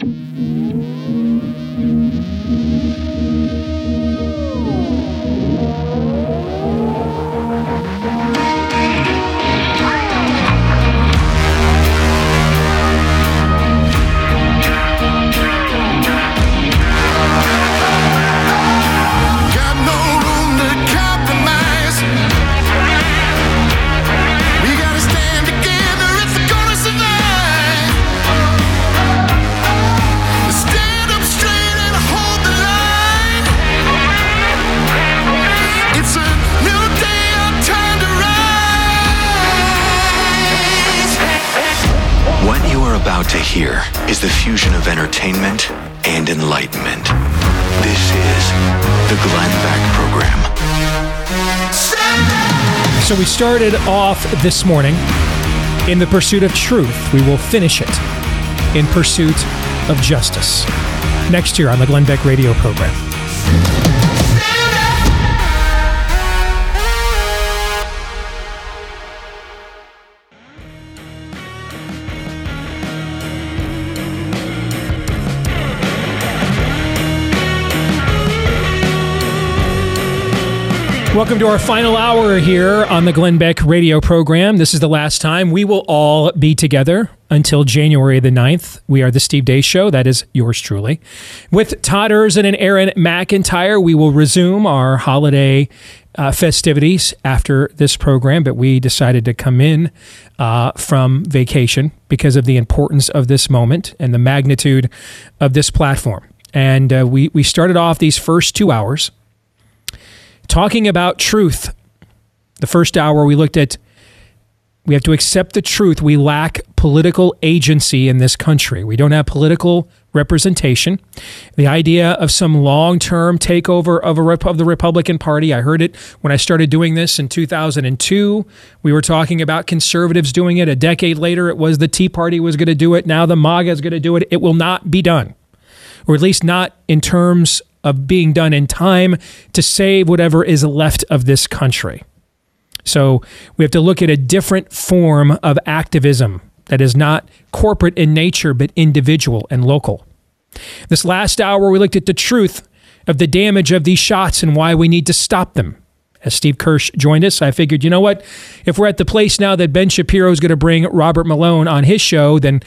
Got about to hear is the fusion of entertainment and enlightenment. This is the Glenn Beck Program. So we started off this morning in the pursuit of truth. We will finish it in pursuit of justice. Next year on the Glenn Beck radio program. Welcome to our final hour here on the Glenn Beck radio program. This is the last time we will all be together until January the 9th. We are the Steve Deace Show. That is yours truly. With Todd Erzen and Aaron McIntyre, we will resume our holiday uh, festivities after this program, but we decided to come in uh, from vacation because of the importance of this moment and the magnitude of this platform. And uh, we, we started off these first two hours talking about truth. The first hour we looked at we have to accept the truth. We lack political agency in this country. We don't have political representation. The idea of some long-term takeover of a rep- of the Republican Party. I heard it when I started doing this in 2002. We were talking about conservatives doing it. A decade later, it was the Tea Party was going to do it. Now the MAGA is going to do it. It will not be done, or at least not in terms of being done in time to save whatever is left of this country. So we have to look at a different form of activism that is not corporate in nature, but individual and local. This last hour, we looked at the truth of the damage of these shots and why we need to stop them. As Steve Kirsch joined us, I figured, you know what? If we're at the place now that Ben Shapiro is going to bring Robert Malone on his show, then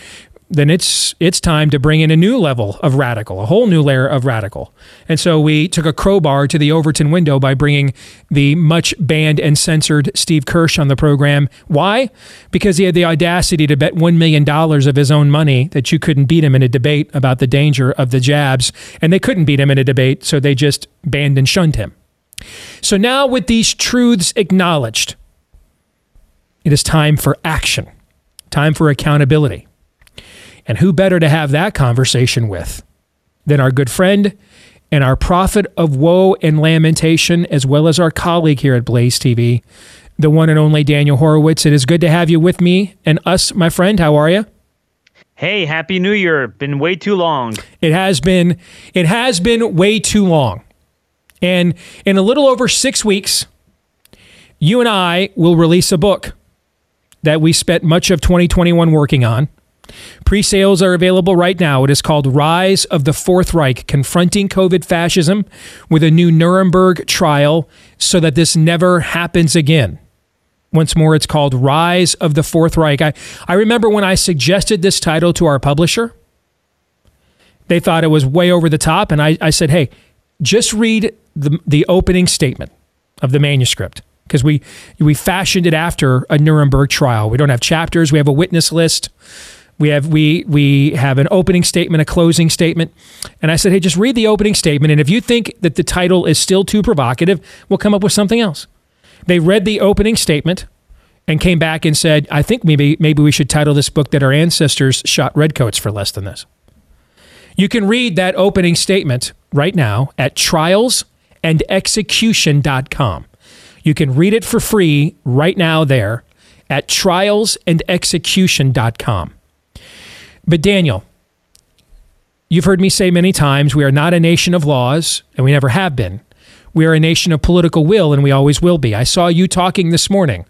then it's it's time to bring in a new level of radical, a whole new layer of radical. And so we took a crowbar to the Overton window by bringing the much banned and censored Steve Kirsch on the program. Why? Because he had the audacity to bet $1 million of his own money that you couldn't beat him in a debate about the danger of the jabs. And they couldn't beat him in a debate, so they just banned and shunned him. So now, with these truths acknowledged, it is time for action, time for accountability. And who better to have that conversation with than our good friend and our prophet of woe and lamentation, as well as our colleague here at Blaze TV, the one and only Daniel Horowitz. It is good to have you with me and us, my friend. How are you? Hey, happy new year. Been way too long. It has been it has been way too long. And in a little over 6 weeks, you and I will release a book that we spent much of 2021 working on. Pre sales are available right now. It is called Rise of the Fourth Reich Confronting COVID Fascism with a New Nuremberg Trial so that this never happens again. Once more, it's called Rise of the Fourth Reich. I, I remember when I suggested this title to our publisher, they thought it was way over the top. And I, I said, hey, just read the, the opening statement of the manuscript because we, we fashioned it after a Nuremberg trial. We don't have chapters, we have a witness list. We have we we have an opening statement, a closing statement, and I said, "Hey, just read the opening statement, and if you think that the title is still too provocative, we'll come up with something else." They read the opening statement and came back and said, "I think maybe maybe we should title this book that our ancestors shot redcoats for less than this." You can read that opening statement right now at trialsandexecution.com. You can read it for free right now there at trialsandexecution.com. But Daniel, you've heard me say many times we are not a nation of laws, and we never have been. We are a nation of political will, and we always will be. I saw you talking this morning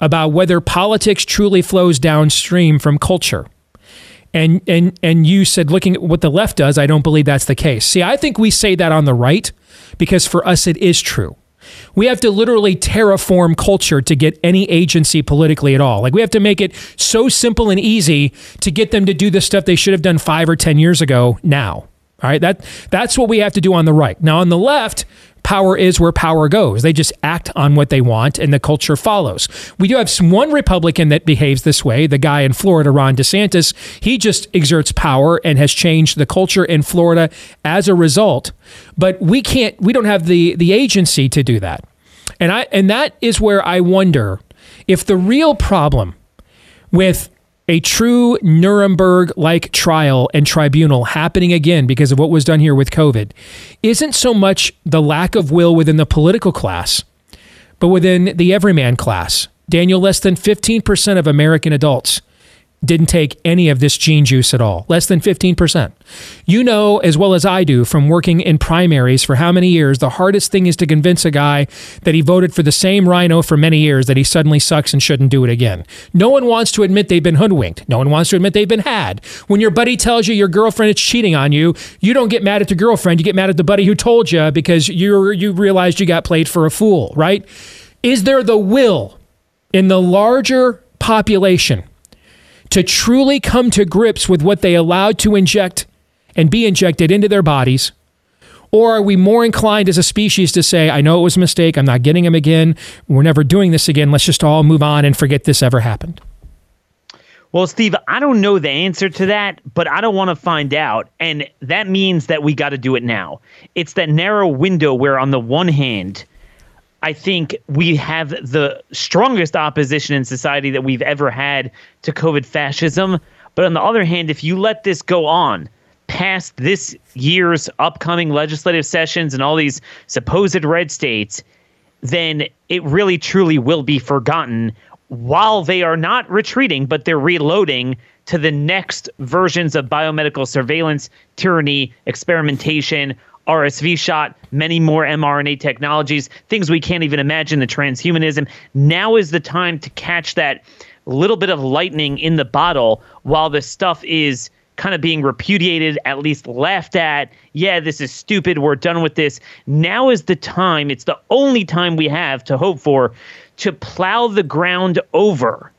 about whether politics truly flows downstream from culture. And, and and you said looking at what the left does, I don't believe that's the case. See, I think we say that on the right because for us it is true. We have to literally terraform culture to get any agency politically at all. Like we have to make it so simple and easy to get them to do the stuff they should have done 5 or 10 years ago now. All right, that that's what we have to do on the right. Now on the left, power is where power goes. They just act on what they want and the culture follows. We do have some, one Republican that behaves this way, the guy in Florida, Ron DeSantis. He just exerts power and has changed the culture in Florida as a result. But we can't we don't have the the agency to do that. And I and that is where I wonder if the real problem with a true Nuremberg like trial and tribunal happening again because of what was done here with COVID isn't so much the lack of will within the political class, but within the everyman class. Daniel, less than 15% of American adults didn't take any of this gene juice at all. Less than 15%. You know as well as I do from working in primaries for how many years, the hardest thing is to convince a guy that he voted for the same RINO for many years that he suddenly sucks and shouldn't do it again. No one wants to admit they've been hoodwinked. No one wants to admit they've been had. When your buddy tells you your girlfriend is cheating on you, you don't get mad at the girlfriend, you get mad at the buddy who told you because you you realized you got played for a fool, right? Is there the will in the larger population to truly come to grips with what they allowed to inject and be injected into their bodies? Or are we more inclined as a species to say, I know it was a mistake, I'm not getting him again, we're never doing this again, let's just all move on and forget this ever happened? Well, Steve, I don't know the answer to that, but I don't want to find out. And that means that we got to do it now. It's that narrow window where, on the one hand, I think we have the strongest opposition in society that we've ever had to COVID fascism. But on the other hand, if you let this go on past this year's upcoming legislative sessions and all these supposed red states, then it really truly will be forgotten while they are not retreating, but they're reloading to the next versions of biomedical surveillance, tyranny, experimentation, RSV shot, many more mRNA technologies, things we can't even imagine, the transhumanism. Now is the time to catch that little bit of lightning in the bottle while the stuff is kind of being repudiated, at least laughed at. Yeah, this is stupid. We're done with this. Now is the time, it's the only time we have to hope for to plow the ground over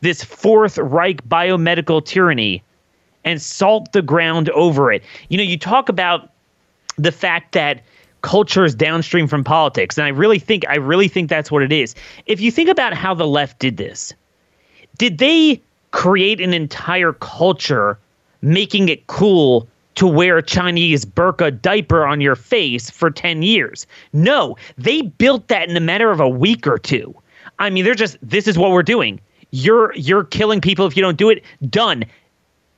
this Fourth Reich biomedical tyranny and salt the ground over it. You know, you talk about the fact that culture is downstream from politics, and I really think I really think that's what it is. If you think about how the left did this, did they create an entire culture making it cool to wear a Chinese burqa diaper on your face for 10 years? No, they built that in a matter of a week or two. I mean, they're just this is what we're doing. You're you're killing people if you don't do it. Done.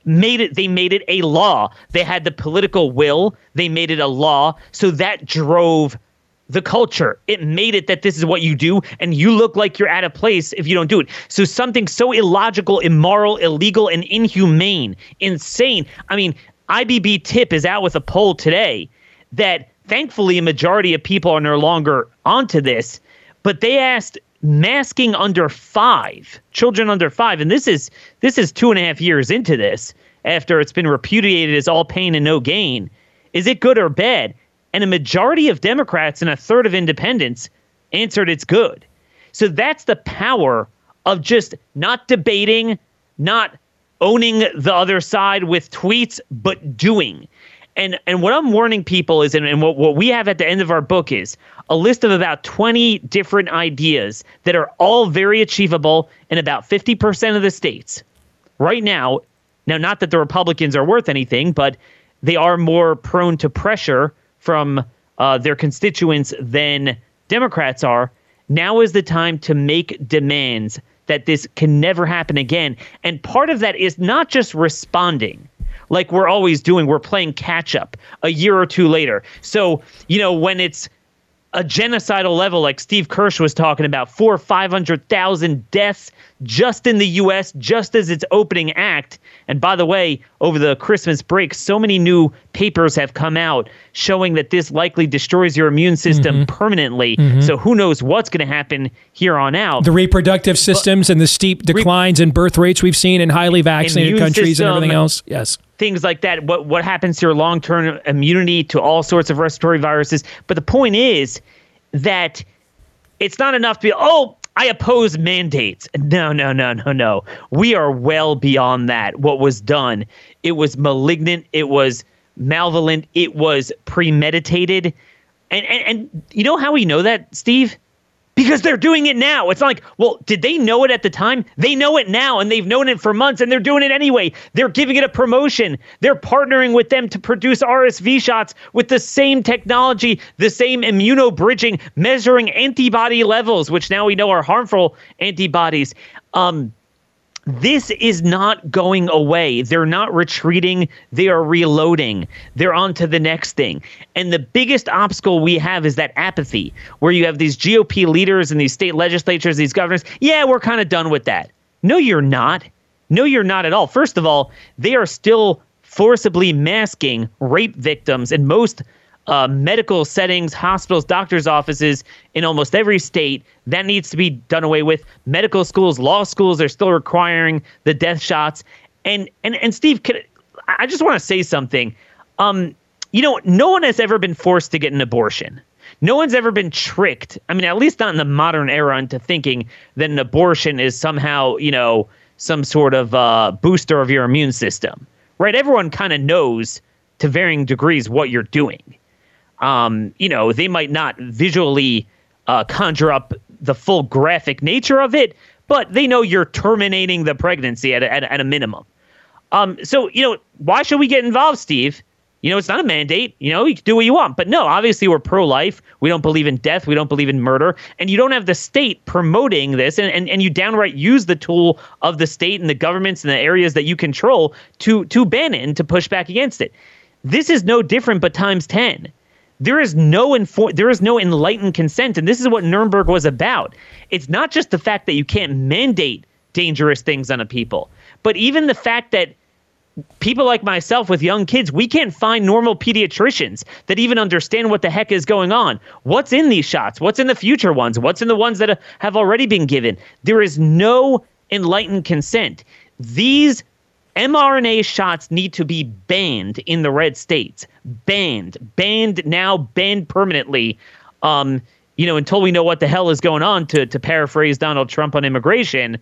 Made it they made it a law. They had the political will. They made it a law. So that drove the culture. It made it that this is what you do, and you look like you're out of place if you don't do it. So something so illogical, immoral, illegal, and inhumane, insane. I mean, IBD/TIPP is out with a poll today that thankfully a majority of people are no longer onto this, but they asked masking under five children under five. And this is this is two and a half years into this after it's been repudiated as all pain and no gain. Is it good or bad? And a majority of democrats and a third of independents answered it's good. So that's the power of just not debating not owning the other side with tweets but doing and and what I'm warning people is, and, and what, what we have at the end of our book is a list of about 20 different ideas that are all very achievable in about 50% of the states. Right now, now not that the Republicans are worth anything, but they are more prone to pressure from uh, their constituents than Democrats are. Now is the time to make demands that this can never happen again. And part of that is not just responding like we're always doing. We're playing catch up a year or two later. So, you know, when it's a genocidal level like Steve Kirsch was talking about, four or 500,000 deaths just in the U.S., just as its opening act. And by the way, over the Christmas break, so many new papers have come out showing that this likely destroys your immune system mm-hmm. permanently. Mm-hmm. So who knows what's going to happen here on out. The reproductive systems and the steep declines in birth rates we've seen in highly vaccinated countries and everything else. Yes. things like that. What what happens to your long term immunity to all sorts of respiratory viruses? But the point is that it's not enough to be oh. I oppose mandates. No, no, no, no, no. We are well beyond that. What was done, it was malignant. It was malevolent. It was premeditated. And and, and you know how we know that, Steve? Because they're doing it now. It's not like, well, did they know it at the time? They know it now, and they've known it for months, and they're doing it anyway. They're giving it a promotion. They're partnering with them to produce RSV shots with the same technology, the same immunobridging, measuring antibody levels, which now we know are harmful antibodies. Um, this is not going away. They're not retreating. They are reloading. They're on to the next thing. And the biggest obstacle we have is that apathy, where you have these GOP leaders and these state legislatures, these governors. Yeah, we're kind of done with that. No, you're not. No, you're not at all. First of all, they are still forcibly masking rape victims in most uh, medical settings, hospitals, doctors' offices in almost every state. That needs to be done away with. Medical schools, law schools are still requiring the death shots. And and and Steve, could, I just want to say something. Um, you know, no one has ever been forced to get an abortion. No one's ever been tricked. I mean, at least not in the modern era, into thinking that an abortion is somehow, you know, some sort of uh, booster of your immune system, right? Everyone kind of knows to varying degrees what you're doing um, you know, they might not visually uh, conjure up the full graphic nature of it, but they know you're terminating the pregnancy at a, at, a- at a minimum. Um, so, you know, why should we get involved, Steve? You know, it's not a mandate. You know, you can do what you want. But no, obviously, we're pro life. We don't believe in death. We don't believe in murder. And you don't have the state promoting this. And, and, and you downright use the tool of the state and the governments and the areas that you control to, to ban it and to push back against it. This is no different, but times 10 there is no infor- there is no enlightened consent and this is what Nuremberg was about. It's not just the fact that you can't mandate dangerous things on a people but even the fact that people like myself with young kids we can't find normal pediatricians that even understand what the heck is going on. What's in these shots? What's in the future ones? What's in the ones that have already been given? There is no enlightened consent. These mRNA shots need to be banned in the red states. Banned. Banned now, banned permanently. Um, you know, until we know what the hell is going on, to, to paraphrase Donald Trump on immigration,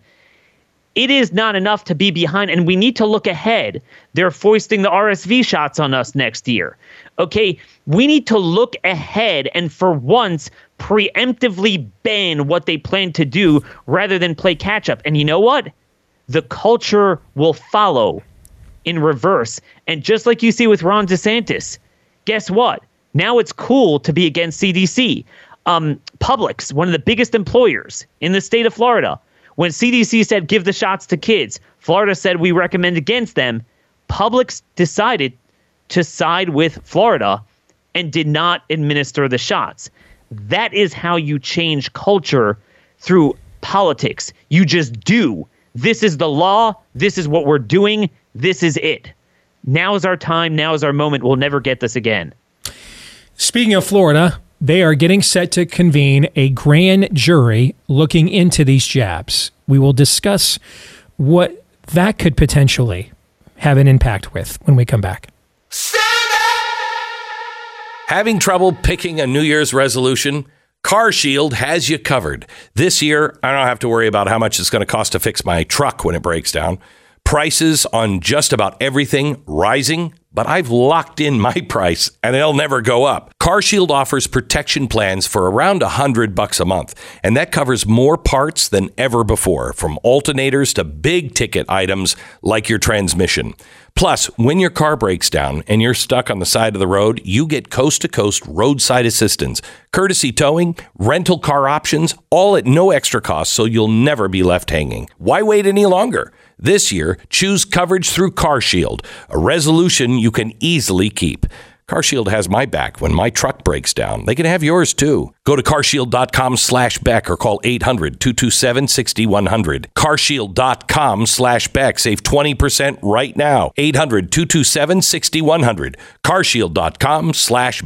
it is not enough to be behind, and we need to look ahead. They're foisting the RSV shots on us next year. Okay, we need to look ahead and for once preemptively ban what they plan to do rather than play catch up. And you know what? The culture will follow in reverse. And just like you see with Ron DeSantis, guess what? Now it's cool to be against CDC. Um, Publix, one of the biggest employers in the state of Florida, when CDC said give the shots to kids, Florida said we recommend against them. Publix decided to side with Florida and did not administer the shots. That is how you change culture through politics. You just do. This is the law. This is what we're doing. This is it. Now is our time. Now is our moment. We'll never get this again. Speaking of Florida, they are getting set to convene a grand jury looking into these jabs. We will discuss what that could potentially have an impact with when we come back. Having trouble picking a New Year's resolution? CarShield has you covered. This year, I don't have to worry about how much it's going to cost to fix my truck when it breaks down. Prices on just about everything rising, but I've locked in my price and it'll never go up. CarShield offers protection plans for around a hundred bucks a month, and that covers more parts than ever before, from alternators to big ticket items like your transmission. Plus, when your car breaks down and you're stuck on the side of the road, you get coast to coast roadside assistance, courtesy towing, rental car options, all at no extra cost, so you'll never be left hanging. Why wait any longer? This year, choose coverage through CarShield, a resolution you can easily keep. CarShield has my back when my truck breaks down. They can have yours too. Go to carshield.com slash or call 800-227-6100. carshield.com slash. Save 20% right now. 800-227-6100. carshield.com slash.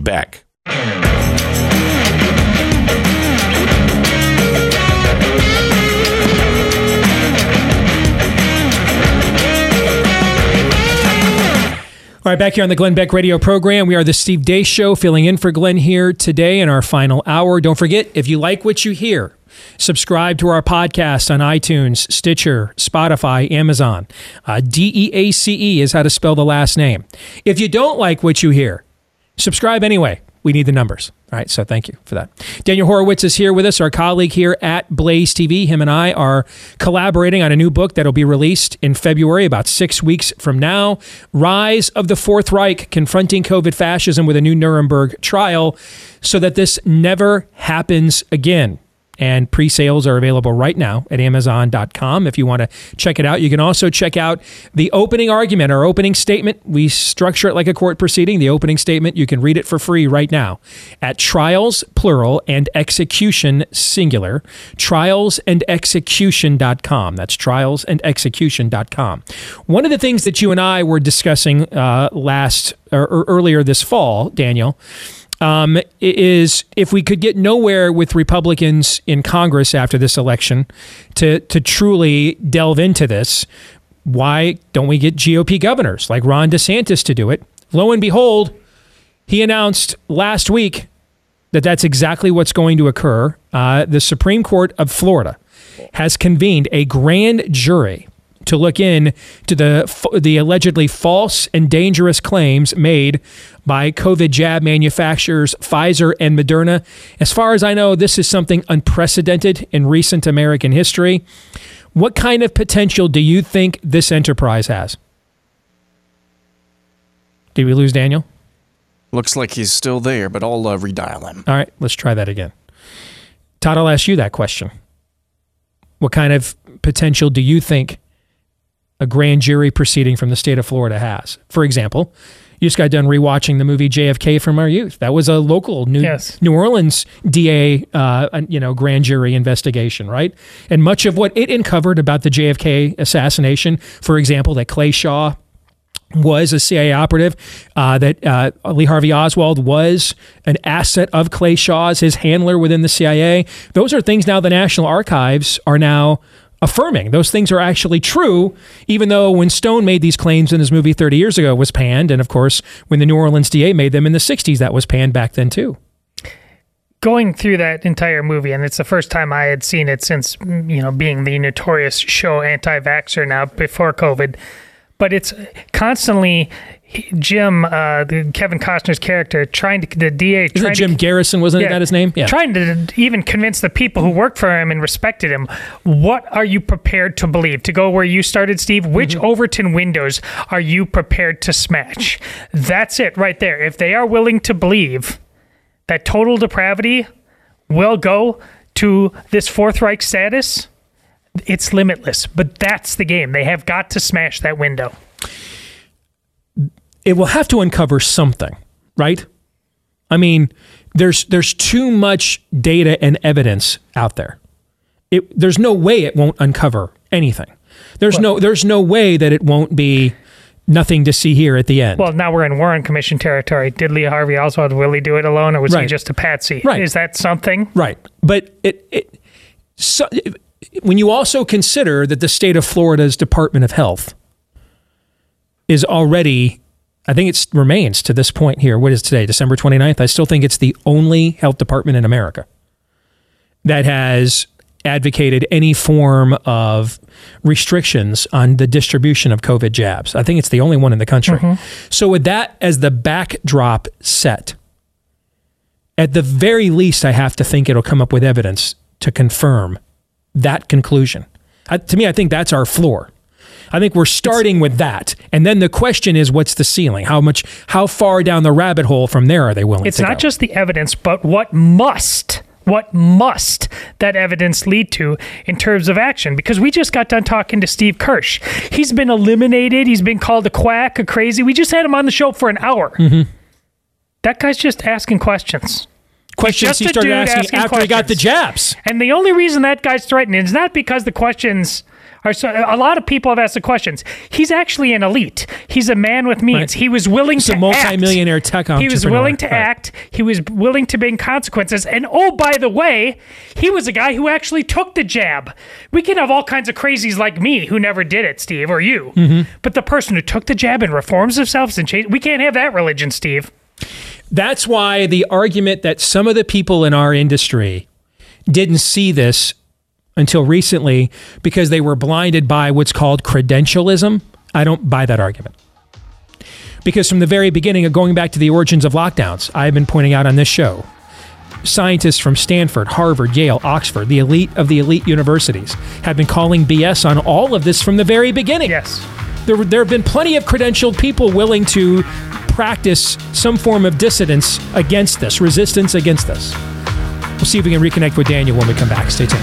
Right, back here on the Glenn Beck radio program, we are the Steve Deace Show, filling in for Glenn here today in our final hour. Don't forget, if you like what you hear, subscribe to our podcast on iTunes, Stitcher, Spotify, Amazon. Uh, D E A C E is how to spell the last name. If you don't like what you hear, subscribe anyway. We need the numbers. All right, so thank you for that. Daniel Horowitz is here with us, our colleague here at Blaze TV. Him and I are collaborating on a new book that'll be released in February, about six weeks from now Rise of the Fourth Reich Confronting COVID Fascism with a New Nuremberg Trial, so that this never happens again and pre-sales are available right now at amazon.com if you want to check it out you can also check out the opening argument our opening statement. We structure it like a court proceeding. The opening statement you can read it for free right now. At trials plural and execution singular. Trialsandexecution.com that's trialsandexecution.com one of the things that you and i were discussing uh, last or, or earlier this fall daniel um, is if we could get nowhere with Republicans in Congress after this election to to truly delve into this, why don't we get GOP governors like Ron DeSantis to do it? Lo and behold, he announced last week that that's exactly what's going to occur. Uh, the Supreme Court of Florida has convened a grand jury to look in to the the allegedly false and dangerous claims made by COVID jab manufacturers Pfizer and Moderna. As far as I know, this is something unprecedented in recent American history. What kind of potential do you think this enterprise has? Did we lose Daniel? Looks like he's still there, but I'll uh, redial him. All right, let's try that again. Todd, I'll ask you that question. What kind of potential do you think a grand jury proceeding from the state of Florida has? For example, you just got done rewatching the movie JFK from our youth. That was a local New, Yes. New Orleans DA, uh, you know, grand jury investigation, right? And much of what it uncovered about the JFK assassination, for example, that Clay Shaw was a CIA operative, uh, that uh, Lee Harvey Oswald was an asset of Clay Shaw's, his handler within the CIA. Those are things now the National Archives are now affirming. Those things are actually true, even though when Stone made these claims in his movie 30 years ago was panned. And of course, when the New Orleans DA made them in the 60s, that was panned back then too. going through that entire movie, and it's the first time I had seen it since you know being the notorious show anti-vaxxer now before COVID. But it's constantly Jim, uh, the Kevin Costner's character, trying to the DA. Trying it Jim to, Garrison? Wasn't that his name? Yeah. Trying to even convince the people who worked for him and respected him. What are you prepared to believe? To go where you started, Steve. Which Mm-hmm. Overton windows are you prepared to smash? That's it right there. If they are willing to believe that total depravity will go to this Fourth Reich status, it's limitless. But that's the game. They have got to smash that window. It will have to uncover something, right? I mean, there's there's too much data and evidence out there. It, there's no way it won't uncover anything. There's no there's no way that it won't be nothing to see here at the end. Well, now we're in Warren Commission territory. Did Lee Harvey Oswald really do it alone, or was he just a patsy? Right. Is that something? Right. But it, it so, when you also consider that the state of Florida's Department of Health is already I think it remains to this point here. What is today? December 29th. I still think it's the only health department in America that has advocated any form of restrictions on the distribution of COVID jabs. I think it's the only one in the country. Mm-hmm. So, with that as the backdrop set, at the very least, I have to think it'll come up with evidence to confirm that conclusion. I, to me, I think that's our floor. I think we're starting with that, and then the question is, what's the ceiling? How much? How far down the rabbit hole from there are they willing to go? It's not go? just the evidence, but what must What must that evidence lead to in terms of action? Because we just got done talking to Steve Kirsch. He's been eliminated. He's been called a quack, a crazy. We just had him on the show for an hour. Mm-hmm. That guy's just asking questions. Questions he started asking, asking after he got the questions. jabs. And the only reason that guy's threatened is not because the questions are so. A lot of people have asked the questions. He's actually an elite. He's a man with means. Right. He was willing He's to a multimillionaire tech entrepreneur. He was willing to Right. act. He was willing to bring consequences. And oh, by the way, he was a guy who actually took the jab. We can have all kinds of crazies like me who never did it, Steve, or you. Mm-hmm. But the person who took the jab and reforms themselves and change, we can't have that religion, Steve. That's why the argument that some of the people in our industry didn't see this until recently because they were blinded by what's called credentialism, I don't buy that argument. Because from the very beginning of going back to the origins of lockdowns, I've been pointing out on this show, scientists from Stanford, Harvard, Yale, Oxford, the elite of the elite universities, have been calling BS on all of this from the very beginning. Yes. There, there have been plenty of credentialed people willing to practice some form of dissidence against this, resistance against this. We'll see if we can reconnect with Daniel when we come back. Stay tuned.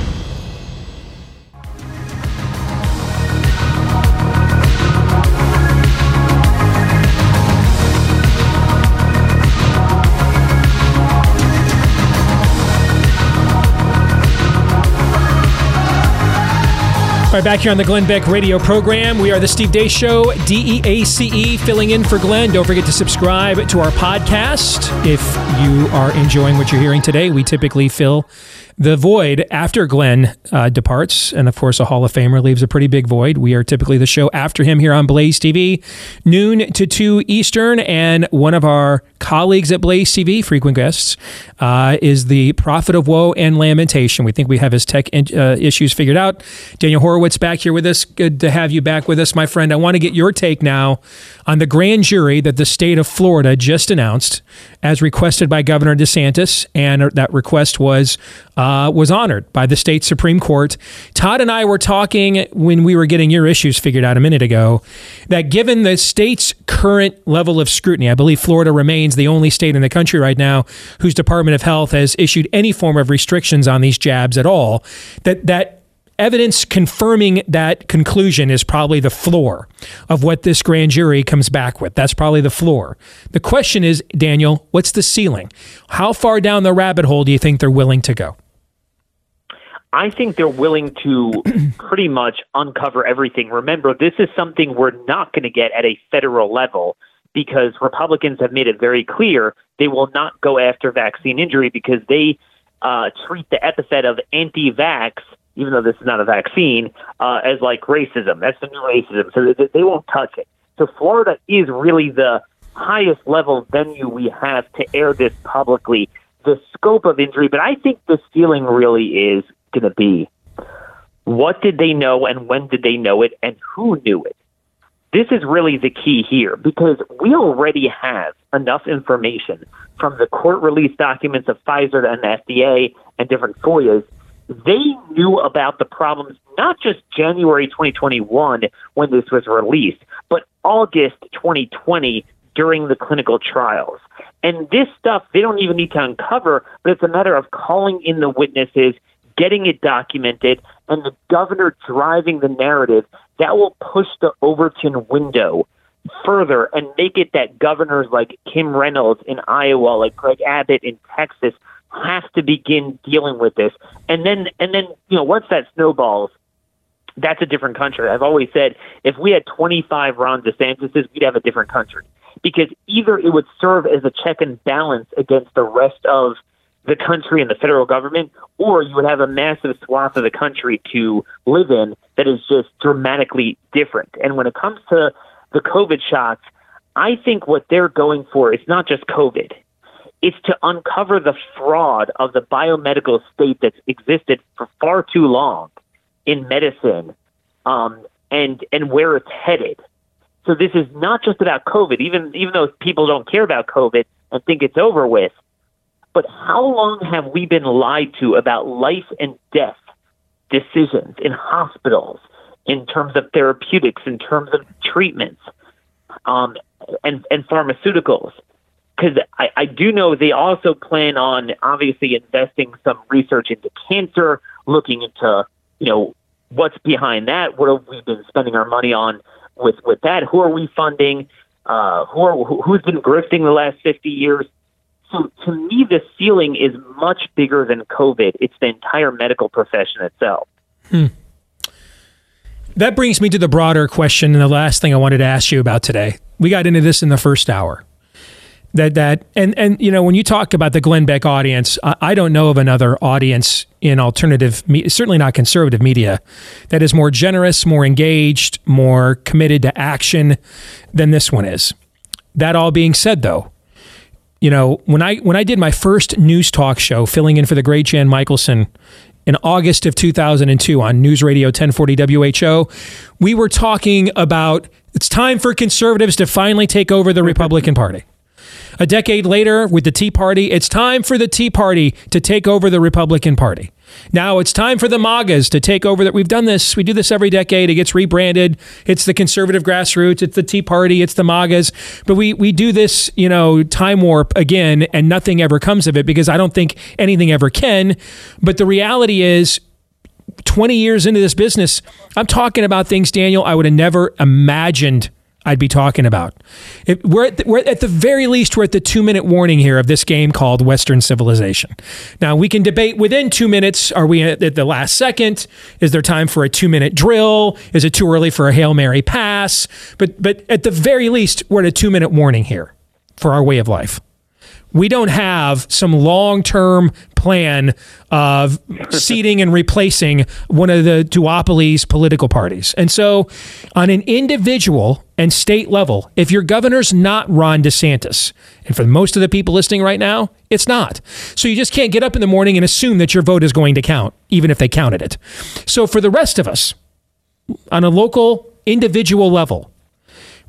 All right, back here on the Glenn Beck radio program. We are the Steve Deace Show, D E A C E, filling in for Glenn. Don't forget to subscribe to our podcast. If you are enjoying what you're hearing today, we typically fill the void after Glenn uh, departs. And of course, a Hall of Famer leaves a pretty big void. We are typically the show after him here on Blaze TV, noon to 2 Eastern. And one of our colleagues at Blaze TV, frequent guests, uh, is the prophet of woe and lamentation. We think we have his tech in, uh, issues figured out. Daniel Horowitz back here with us. Good to have you back with us, my friend. I want to get your take now on the grand jury that the state of Florida just announced, as requested by Governor DeSantis, and that request was uh, was honored by the state Supreme Court. Todd and I were talking when we were getting your issues figured out a minute ago that given the state's current level of scrutiny, I believe Florida remains the only state in the country right now whose Department of Health has issued any form of restrictions on these jabs at all. That that evidence confirming that conclusion is probably the floor of what this grand jury comes back with. That's probably the floor. The question is, Daniel, what's the ceiling? How far down the rabbit hole do you think they're willing to go? I think they're willing to pretty much uncover everything. Remember, this is something we're not going to get at a federal level because Republicans have made it very clear they will not go after vaccine injury because they uh, treat the epithet of anti-vax, even though this is not a vaccine, uh, as like racism. That's the new racism. So they, they won't touch it. So Florida is really the highest level venue we have to air this publicly. The scope of injury, but I think the ceiling really is going to be what did they know and when did they know it and who knew it? This is really the key here because we already have enough information from the court release documents of Pfizer and the FDA and different FOIAs. They knew about the problems not just January 2021 when this was released, but August 2020 during the clinical trials. And this stuff they don't even need to uncover, but it's a matter of calling in the witnesses, getting it documented, and the governor driving the narrative that will push the Overton window further and make it that governors like Kim Reynolds in Iowa, like Greg Abbott in Texas, have to begin dealing with this. And then, and then, you know, once that snowballs, that's a different country. I've always said if we had 25 Ron DeSantis's, we'd have a different country because either it would serve as a check and balance against the rest of the country and the federal government, or you would have a massive swath of the country to live in that is just dramatically different. And when it comes to the COVID shots, I think what they're going for is not just COVID. It's to uncover the fraud of the biomedical state that's existed for far too long in medicine um, and and where it's headed. So this is not just about COVID, even even though people don't care about COVID and think it's over with. But how long have we been lied to about life and death decisions in hospitals, in terms of therapeutics, in terms of treatments? um, and and pharmaceuticals. Because I, I do know they also plan on obviously investing some research into cancer, looking into you know what's behind that. What have we been spending our money on with with that? Who are we funding? Uh, who are who, who's been grifting the last fifty years? So to me, the ceiling is much bigger than COVID. It's the entire medical profession itself. Hmm. That brings me to the broader question and the last thing I wanted to ask you about today. We got into this in the first hour. That that and and you know when you talk about the Glenn Beck audience, I, I don't know of another audience in alternative, me- certainly not conservative media, that is more generous, more engaged, more committed to action than this one is. That all being said, though, you know when I when I did my first news talk show, filling in for the great Jan Mickelson in August of 2002 on News Radio 1040 WHO, we were talking about it's time for conservatives to finally take over the Republican Party. A decade later, with the Tea Party, it's time for the Tea Party to take over the Republican Party. Now it's time for the MAGAs to take over that. We've done this. We do this every decade. It gets rebranded. It's the conservative grassroots. It's the Tea Party. It's the MAGAs. But we, we do this, you know, time warp again, and nothing ever comes of it because I don't think anything ever can. But the reality is, 20 years into this business, I'm talking about things, Daniel, I would have never imagined I'd be talking about. It, we're, at the, we're at the very least, we're at the two minute warning here of this game called Western Civilization. Now, we can debate within two minutes are we at the last second? Is there time for a two minute drill? Is it too early for a Hail Mary pass? But, but at the very least, we're at a two minute warning here for our way of life we don't have some long-term plan of seating and replacing one of the duopolies political parties. And so on an individual and state level, if your governor's not Ron DeSantis, and for most of the people listening right now, it's not. So you just can't get up in the morning and assume that your vote is going to count, even if they counted it. So for the rest of us, on a local, individual level,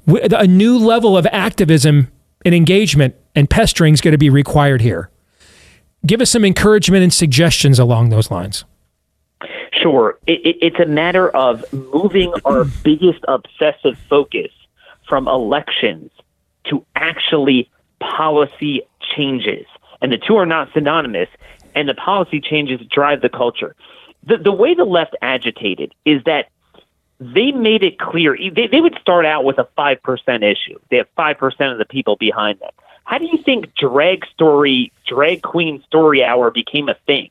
a new level of activism and engagement and pestering is going to be required here. Give us some encouragement and suggestions along those lines. Sure. It, it, it's a matter of moving our biggest obsessive focus from elections to actually policy changes. And the two are not synonymous, and the policy changes drive the culture. The, the way the left agitated is that they made it clear they, they would start out with a 5% issue. They have 5% of the people behind them. How do you think drag story, drag queen story hour became a thing?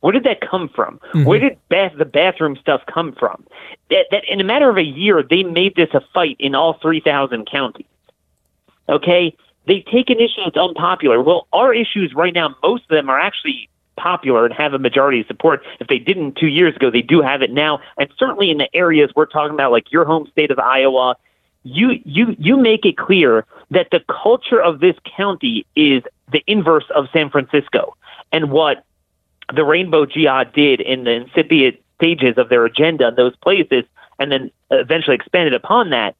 Where did that come from? Mm-hmm. Where did bath, the bathroom stuff come from? That, that in a matter of a year, they made this a fight in all 3,000 counties. Okay? They take an issue that's unpopular. Well, our issues right now, most of them are actually popular and have a majority of support. If they didn't two years ago, they do have it now. And certainly in the areas we're talking about, like your home state of Iowa, you you you make it clear that the culture of this county is the inverse of San Francisco. And what the Rainbow Jihad did in the incipient stages of their agenda in those places, and then eventually expanded upon that.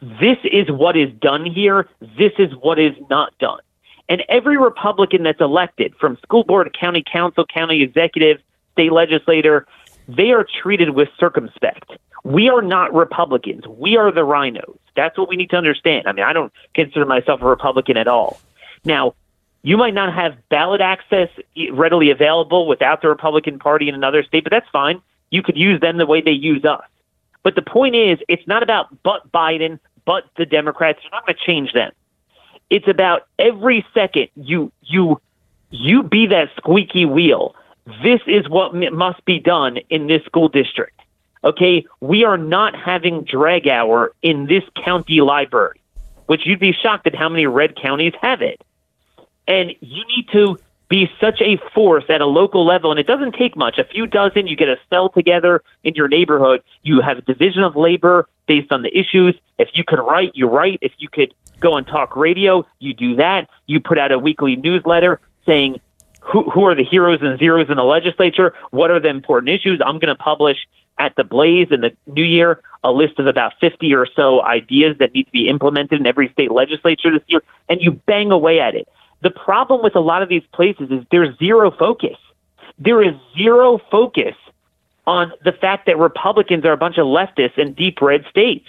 This is what is done here. This is what is not done. And every Republican that's elected, from school board, county council, county executive, state legislator, they are treated with circumspect. We are not Republicans. We are the RINOs. That's what we need to understand. I mean, I don't consider myself a Republican at all. Now, you might not have ballot access readily available without the Republican Party in another state, but that's fine. You could use them the way they use us. But the point is, it's not about but Biden, but the Democrats. You're not going to change them. It's about every second you you you be that squeaky wheel. This is what must be done in this school district. Okay, we are not having drag hour in this county library, which you'd be shocked at how many red counties have it. And you need to be such a force at a local level, and it doesn't take much. A few dozen, you get a cell together in your neighborhood. You have a division of labor based on the issues. If you could write, you write. If you could go on talk radio, you do that. You put out a weekly newsletter saying who, who are the heroes and zeros in the legislature? What are the important issues? I'm going to publish at the Blaze in the new year a list of about 50 or so ideas that need to be implemented in every state legislature this year, and you bang away at it. The problem with a lot of these places is there's zero focus. There is zero focus on the fact that Republicans are a bunch of leftists in deep red states.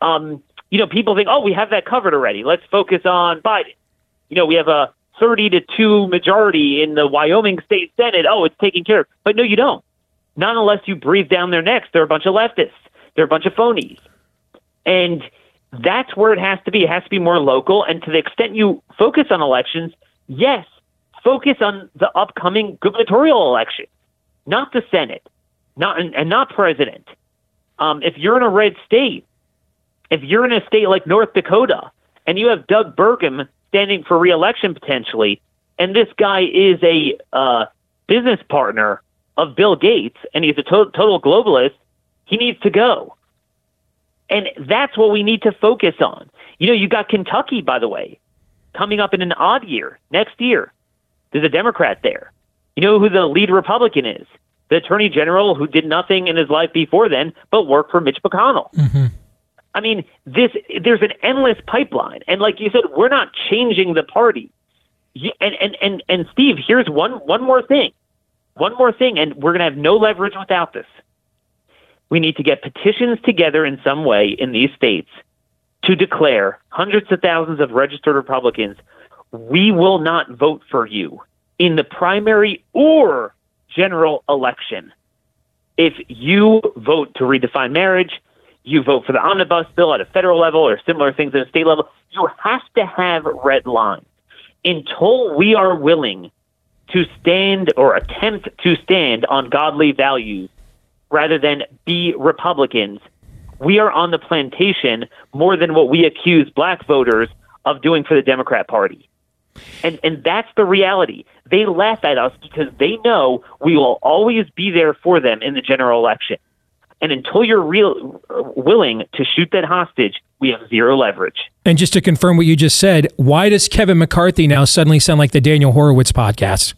Um, you know, people think, oh, we have that covered already. Let's focus on Biden. You know, we have a 30 to 2 majority in the Wyoming State Senate. Oh, it's taken care of. But no, you don't. Not unless you breathe down their necks. They're a bunch of leftists. They're a bunch of phonies. And that's where it has to be. It has to be more local. And to the extent you focus on elections, yes, focus on the upcoming gubernatorial election, not the Senate, not and, and not president. Um, if you're in a red state, if you're in a state like North Dakota and you have Doug Burgum standing for reelection potentially, and this guy is a uh, business partner of Bill Gates and he's a to- total globalist, he needs to go. And that's what we need to focus on. You know, you got Kentucky, by the way, coming up in an odd year next year. There's a Democrat there. You know who the lead Republican is? The Attorney General who did nothing in his life before then but work for Mitch McConnell. Mm-hmm. I mean, this there's an endless pipeline, and like you said, we're not changing the party. And and and and Steve, here's one one more thing, one more thing, and we're gonna have no leverage without this. We need to get petitions together in some way in these states to declare hundreds of thousands of registered Republicans, we will not vote for you in the primary or general election. If you vote to redefine marriage, you vote for the omnibus bill at a federal level or similar things at a state level, you have to have red lines. Until we are willing to stand or attempt to stand on godly values rather than be Republicans, we are on the plantation more than what we accuse black voters of doing for the Democrat Party. And and that's the reality. They laugh at us because they know we will always be there for them in the general election. And until you're real willing to shoot that hostage, we have zero leverage. And just to confirm what you just said, why does Kevin McCarthy now suddenly sound like the Daniel Horowitz podcast?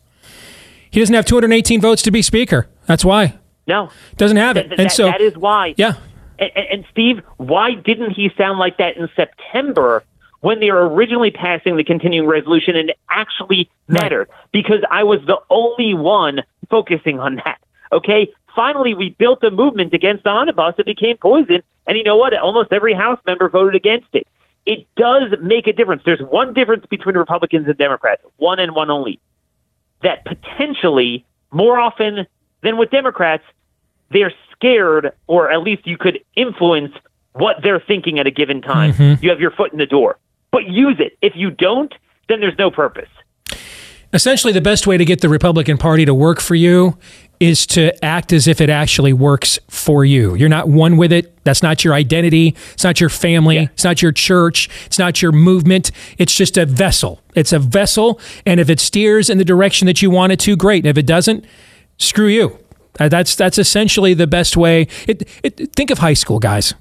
He doesn't have 218 votes to be speaker. That's why. No, Doesn't have it. And that- so that is why. Yeah. And, and, Steve, why didn't he sound like that in September when they were originally passing the continuing resolution and it actually mattered? Because I was the only one focusing on that. Okay. Finally, we built a movement against the omnibus. It became poison. And you know what? Almost every House member voted against it. It does make a difference. There's one difference between Republicans and Democrats, one and one only. That potentially, more often than with Democrats, they're scared, or at least you could influence what they're thinking at a given time. Mm-hmm. You have your foot in the door, but use it. If you don't, then there's no purpose. essentially the best way to get the Republican Party to work for you is to act as if it actually works for you. You're not one with it. That's not your identity. It's not your family. It's not your church. It's not your movement. It's just a vessel. It's a vessel. And if it steers in the direction that you want it to, great. And if it doesn't, screw you. Uh, That's that's essentially the best way. It, it, think of high school guys.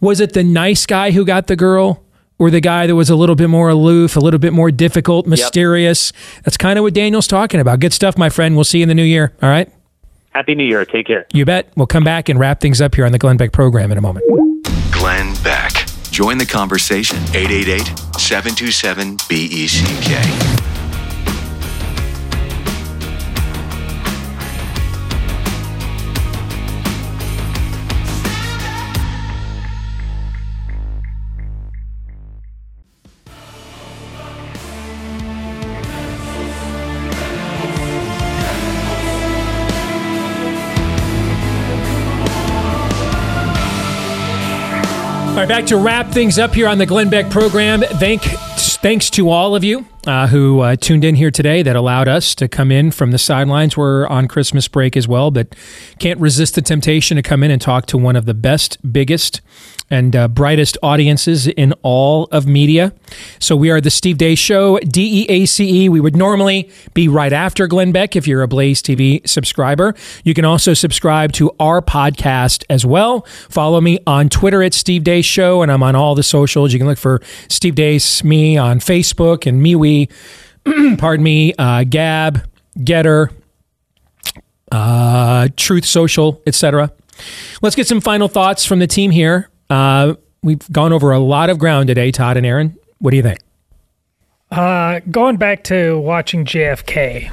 Was it the nice guy who got the girl, or the guy that was a little bit more aloof, a little bit more difficult, mysterious? That's kind of what Daniel's talking about. Good stuff, my friend. We'll see you in the new year. All right. Happy New Year. Take care. You bet. We'll come back and wrap things up here on the Glenn Beck program in a moment. Glenn Beck. Join the conversation. 888 727 BECK. Back to wrap things up here on the Glenn Beck program. Thank, thanks to all of you uh, who uh, tuned in here today that allowed us to come in from the sidelines. We're on Christmas break as well, but can't resist the temptation to come in and talk to one of the best, biggest, and uh, brightest audiences in all of media. So we are the Steve Deace Show, D E A C E. We would normally be right after Glenn Beck if you're a Blaze TV subscriber. You can also subscribe to our podcast as well. Follow me on Twitter at Steve Deace Show, and I'm on all the socials. You can look for Steve Deace, me on Facebook, and MeWe, pardon me, uh, Gab, Gettr, uh, Truth Social, etc. Let's get some final thoughts from the team here. Uh, we've gone over a lot of ground today, Todd and Aaron. What do you think? Uh, going back to watching JFK,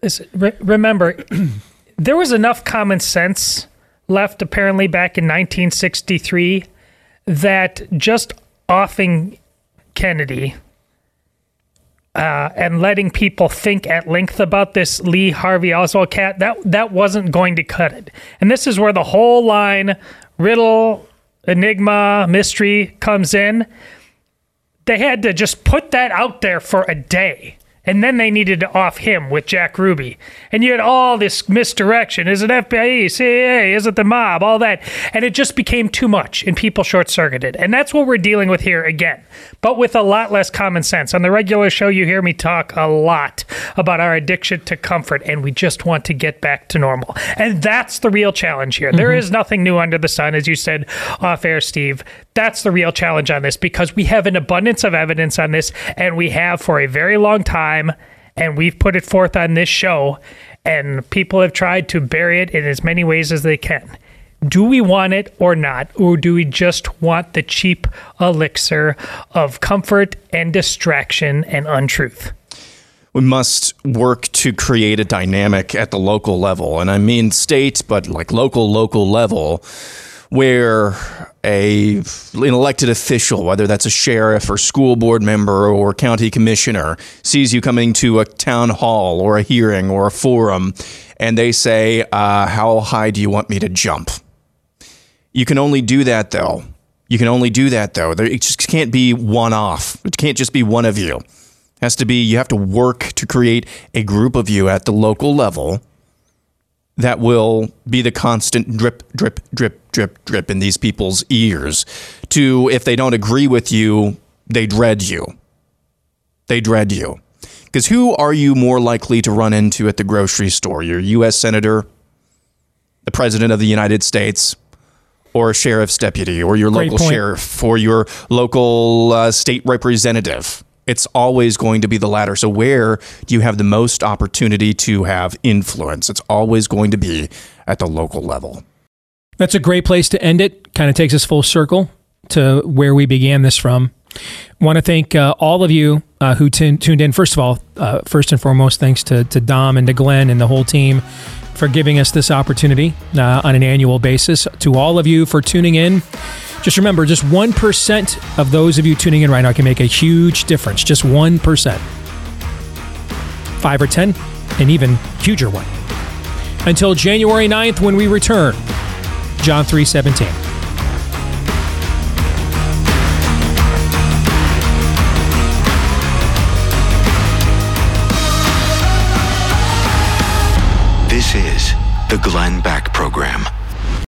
is, re- remember, there was enough common sense left apparently back in 1963 that just offing Kennedy uh, and letting people think at length about this Lee Harvey Oswald cat that that wasn't going to cut it. And this is where the whole line riddle, enigma, mystery comes in. They had to just put that out there for a day. And then they needed to off him with Jack Ruby. And you had all this misdirection. Is it FBI, CIA? Is it the mob? All that. And it just became too much and people short circuited. And that's what we're dealing with here again, but with a lot less common sense. On the regular show, you hear me talk a lot about our addiction to comfort and we just want to get back to normal. And that's the real challenge here. There mm-hmm. is nothing new under the sun, as you said off air, Steve. That's the real challenge on this because we have an abundance of evidence on this and we have for a very long time and we've put it forth on this show and people have tried to bury it in as many ways as they can. Do we want it or not? Or do we just want the cheap elixir of comfort and distraction and untruth? we must work to create a dynamic at the local level. And I mean state, but like local, local level, where a an elected official, whether that's a sheriff or school board member or county commissioner, sees you coming to a town hall or a hearing or a forum, and they say, uh, "How high do you want me to jump?" You can only do that though. You can only do that though. It just can't be one off. It can't just be one of you. It has to be. You have to work to create a group of you at the local level that will be the constant drip, drip, drip, drip, drip in these people's ears. To if they don't agree with you, they dread you. They dread you. Because who are you more likely to run into at the grocery store? Your U.S. Senator, the President of the United States, or a sheriff's deputy, or your Great local point. sheriff, or your local uh, state representative. It's always going to be the latter. So, where do you have the most opportunity to have influence? It's always going to be at the local level. That's a great place to end it. Kind of takes us full circle to where we began this from. Want to thank uh, all of you uh, who tun- tuned in. First of all, uh, first and foremost, thanks to, to Dom and to Glenn and the whole team for giving us this opportunity uh, on an annual basis. To all of you for tuning in. Just remember, just 1% of those of you tuning in right now can make a huge difference. Just 1%. 5 or 10, an even huger one. Until January 9th when we return. John 3:17. This is the Glenn Beck Program.